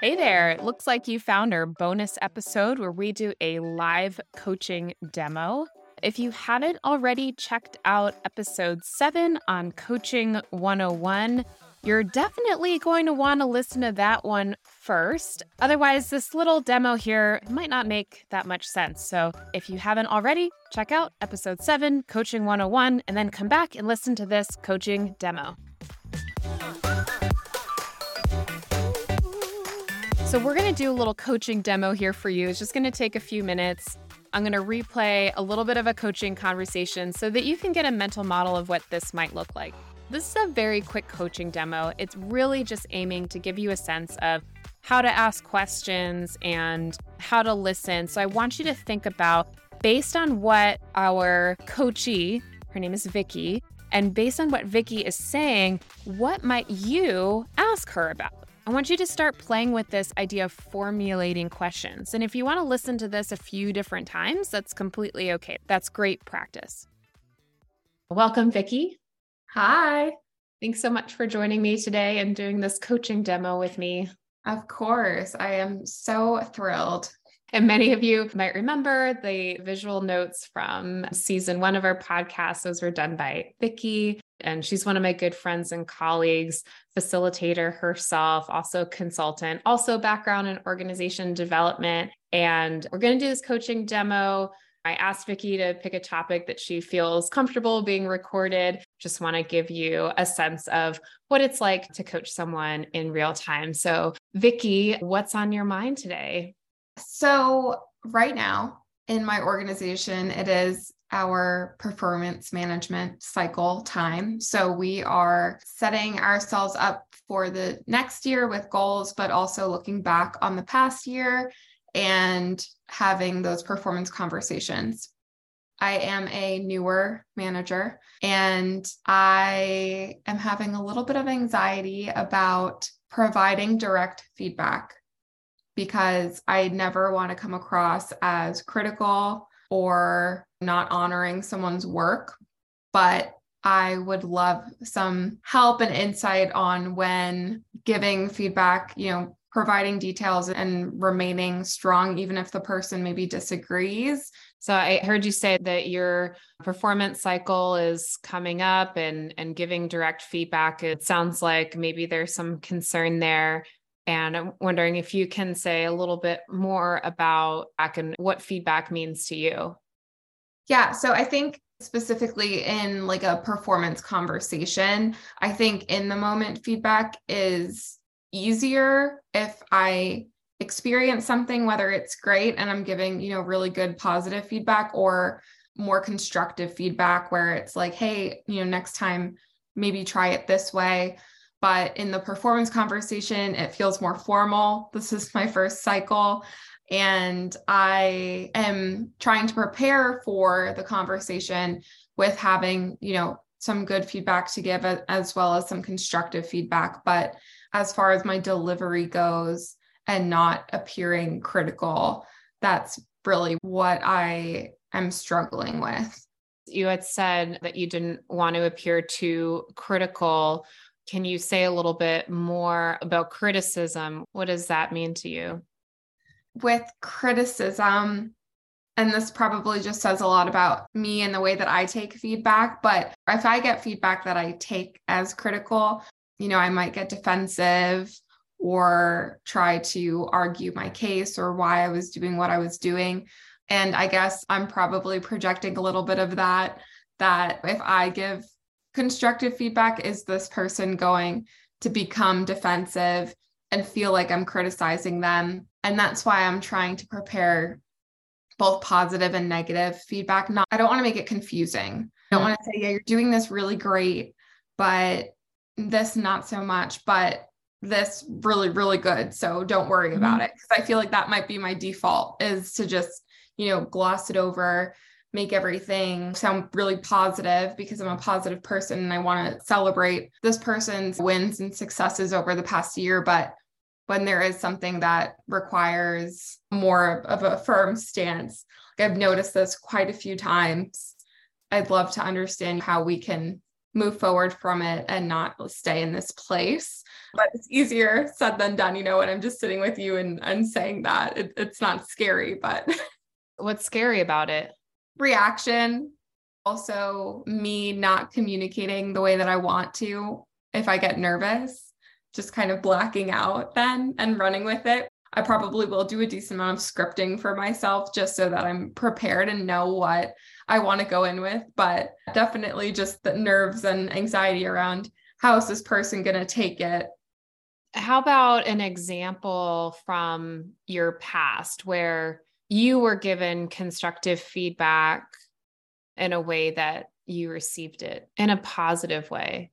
Hey there. It looks like you found our bonus episode where we do a live coaching demo. If you hadn't already checked out episode seven on Coaching 101, you're definitely going to want to listen to that one first. Otherwise, this little demo here might not make that much sense. So if you haven't already, check out episode seven, Coaching 101, and then come back and listen to this coaching demo. So, we're going to do a little coaching demo here for you. It's just going to take a few minutes. I'm going to replay a little bit of a coaching conversation so that you can get a mental model of what this might look like. This is a very quick coaching demo. It's really just aiming to give you a sense of how to ask questions and how to listen. So, I want you to think about based on what our coachee, her name is Vicky, and based on what Vicky is saying, what might you ask her about? I want you to start playing with this idea of formulating questions. And if you want to listen to this a few different times, that's completely okay. That's great practice. Welcome, Vicki. Hi. Thanks so much for joining me today and doing this coaching demo with me. Of course. I am so thrilled. And many of you might remember the visual notes from season one of our podcast. Those were done by Vicki and she's one of my good friends and colleagues, facilitator herself, also consultant, also background in organization development. And we're going to do this coaching demo. I asked Vicki to pick a topic that she feels comfortable being recorded. Just want to give you a sense of what it's like to coach someone in real time. So, Vicki, what's on your mind today? So, right now in my organization, it is our performance management cycle time. So we are setting ourselves up for the next year with goals, but also looking back on the past year and having those performance conversations. I am a newer manager and I am having a little bit of anxiety about providing direct feedback because I never want to come across as critical or not honoring someone's work. But I would love some help and insight on when giving feedback, you know, providing details and remaining strong, even if the person maybe disagrees. So I heard you say that your performance cycle is coming up and, and giving direct feedback. It sounds like maybe there's some concern there. And I'm wondering if you can say a little bit more about and what feedback means to you. Yeah. So I think specifically in like a performance conversation, I think in the moment feedback is easier if I experience something, whether it's great and I'm giving, you know, really good positive feedback or more constructive feedback where it's like, hey, you know, next time maybe try it this way. But in the performance conversation, it feels more formal. This is my first cycle and I am trying to prepare for the conversation with having, you know, some good feedback to give as well as some constructive feedback. But as far as my delivery goes and not appearing critical, that's really what I am struggling with. You had said that you didn't want to appear too critical. Can you say a little bit more about criticism? What does that mean to you? with criticism, and this probably just says a lot about me and the way that I take feedback, but if I get feedback that I take as critical, you know, I might get defensive or try to argue my case or why I was doing what I was doing. And I guess I'm probably projecting a little bit of that. That if I give constructive feedback, is this person going to become defensive and feel like I'm criticizing them and that's why I'm trying to prepare both positive and negative feedback. Not I don't want to make it confusing. I don't want to say, yeah, you're doing this really great, but this not so much, but this really, really good. So don't worry mm-hmm. about it. Cause I feel like that might be my default is to just, you know, gloss it over, make everything sound really positive because I'm a positive person and I want to celebrate this person's wins and successes over the past year. But when there is something that requires more of a firm stance. I've noticed this quite a few times. I'd love to understand how we can move forward from it and not stay in this place. But it's easier said than done, you know, when I'm just sitting with you and, and saying that it, it's not scary, but what's scary about it? Reaction. Also, me not communicating the way that I want to if I get nervous, just kind of blacking out then and running with it. I probably will do a decent amount of scripting for myself just so that I'm prepared and know what I want to go in with. But definitely just the nerves and anxiety around how is this person going to take it? How about an example from your past where you were given constructive feedback in a way that you received it in a positive way?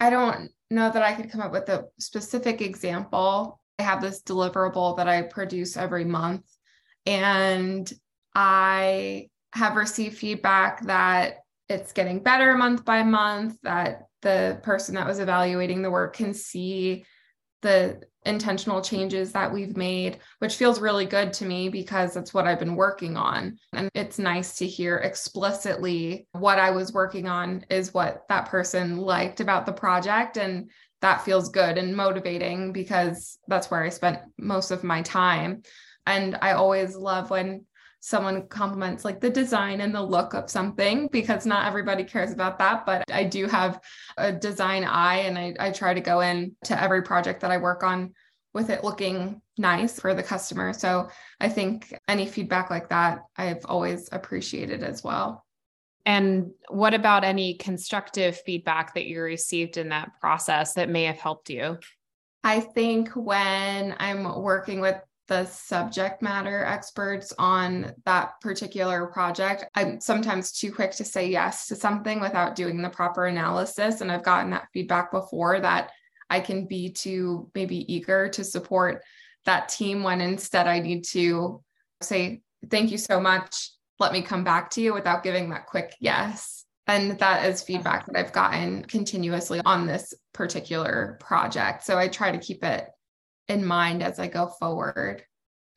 I don't know that I could come up with a specific example. I have this deliverable that I produce every month, and I have received feedback that it's getting better month by month, that the person that was evaluating the work can see the intentional changes that we've made, which feels really good to me because that's what I've been working on. And it's nice to hear explicitly what I was working on is what that person liked about the project. And that feels good and motivating because that's where I spent most of my time. And I always love when someone compliments like the design and the look of something because not everybody cares about that but i do have a design eye and i, I try to go in to every project that i work on with it looking nice for the customer. So i think any feedback like that i've always appreciated as well. And what about any constructive feedback that you received in that process that may have helped you? I think when I'm working with the subject matter experts on that particular project. I'm sometimes too quick to say yes to something without doing the proper analysis. And I've gotten that feedback before that I can be too maybe eager to support that team when instead I need to say, thank you so much. Let me come back to you without giving that quick yes. And that is feedback that I've gotten continuously on this particular project. So I try to keep it in mind as I go forward.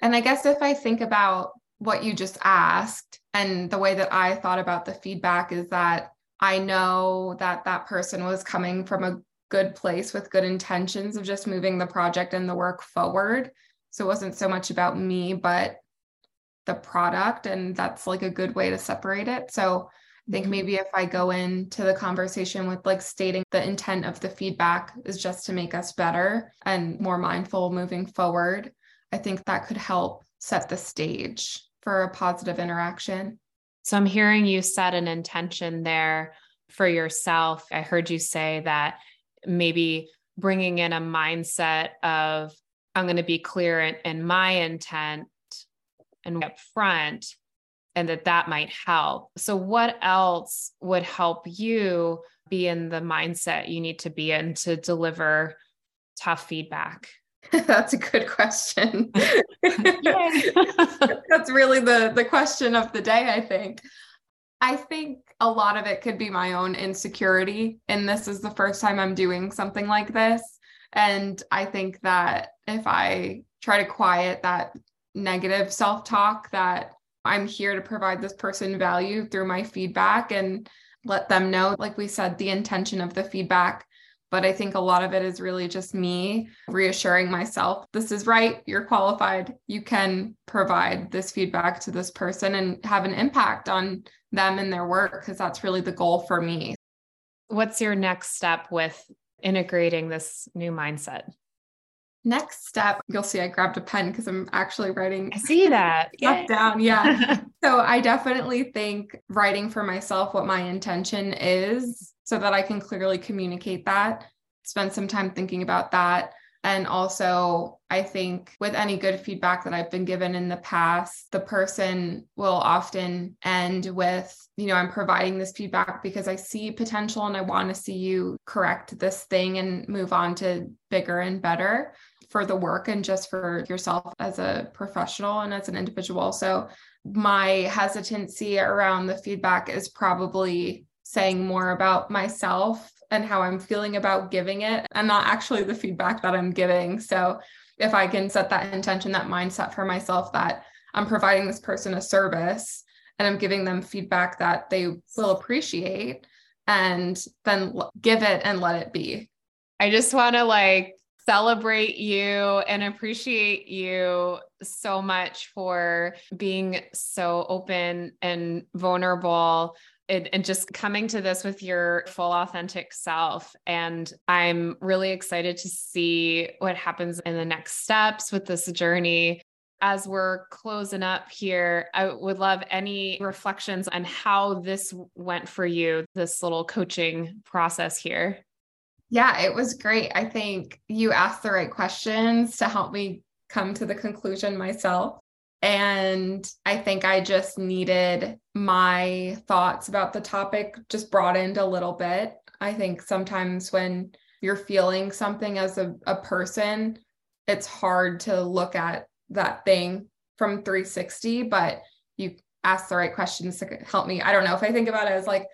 And I guess if I think about what you just asked and the way that I thought about the feedback is that I know that that person was coming from a good place with good intentions of just moving the project and the work forward. So it wasn't so much about me, but the product. And that's like a good way to separate it. So I think mm-hmm. maybe if I go into the conversation with like stating the intent of the feedback is just to make us better and more mindful moving forward, I think that could help set the stage for a positive interaction. So I'm hearing you set an intention there for yourself. I heard you say that maybe bringing in a mindset of, I'm going to be clear in, in my intent and up front and that that might help. So, what else would help you be in the mindset you need to be in to deliver tough feedback? That's a good question. That's really the the question of the day, I think. I think a lot of it could be my own insecurity and this is the first time I'm doing something like this and I think that if I try to quiet that negative self-talk that I'm here to provide this person value through my feedback and let them know, like we said, the intention of the feedback. But I think a lot of it is really just me reassuring myself this is right. You're qualified. You can provide this feedback to this person and have an impact on them and their work because that's really the goal for me. What's your next step with integrating this new mindset? Next step, you'll see I grabbed a pen because I'm actually writing. I see that. Up, down. Yeah. so I definitely think writing for myself what my intention is so that I can clearly communicate that, spend some time thinking about that. And also, I think with any good feedback that I've been given in the past, the person will often end with, you know, I'm providing this feedback because I see potential and I want to see you correct this thing and move on to bigger and better for the work and just for yourself as a professional and as an individual. So, my hesitancy around the feedback is probably saying more about myself and how I'm feeling about giving it and not actually the feedback that I'm giving. So, if I can set that intention, that mindset for myself that I'm providing this person a service and I'm giving them feedback that they will appreciate and then give it and let it be. I just want to like celebrate you and appreciate you so much for being so open and vulnerable and, and, just coming to this with your full authentic self. And I'm really excited to see what happens in the next steps with this journey. As we're closing up here, I would love any reflections on how this went for you, this little coaching process here. Yeah, it was great. I think you asked the right questions to help me come to the conclusion myself. And I think I just needed my thoughts about the topic just broadened a little bit. I think sometimes when you're feeling something as a, a person, it's hard to look at that thing from 360, but you ask the right questions to help me. I don't know if I think about it as like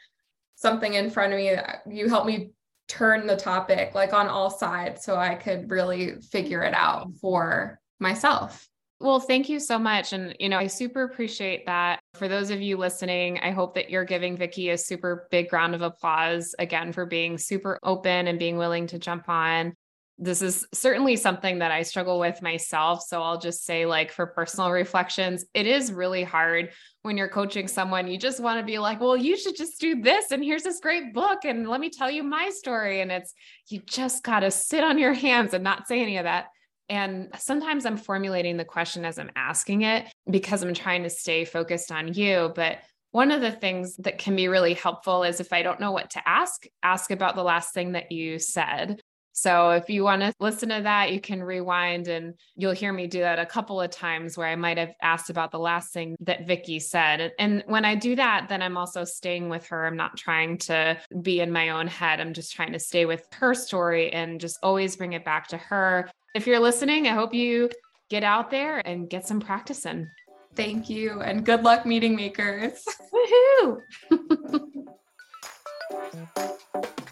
something in front of me, you help me turn the topic like on all sides so I could really figure it out mm-hmm. for myself. Well, thank you so much. And, you know, I super appreciate that. For those of you listening, I hope that you're giving Vicki a super big round of applause again for being super open and being willing to jump on this is certainly something that I struggle with myself. So I'll just say, like, for personal reflections, it is really hard when you're coaching someone. You just want to be like, well, you should just do this. And here's this great book. And let me tell you my story. And it's, you just got to sit on your hands and not say any of that. And sometimes I'm formulating the question as I'm asking it because I'm trying to stay focused on you. But one of the things that can be really helpful is if I don't know what to ask, ask about the last thing that you said. So if you want to listen to that, you can rewind and you'll hear me do that a couple of times where I might have asked about the last thing that Vicki said. And when I do that, then I'm also staying with her. I'm not trying to be in my own head. I'm just trying to stay with her story and just always bring it back to her. If you're listening, I hope you get out there and get some practice in. Thank you and good luck meeting makers. Woohoo!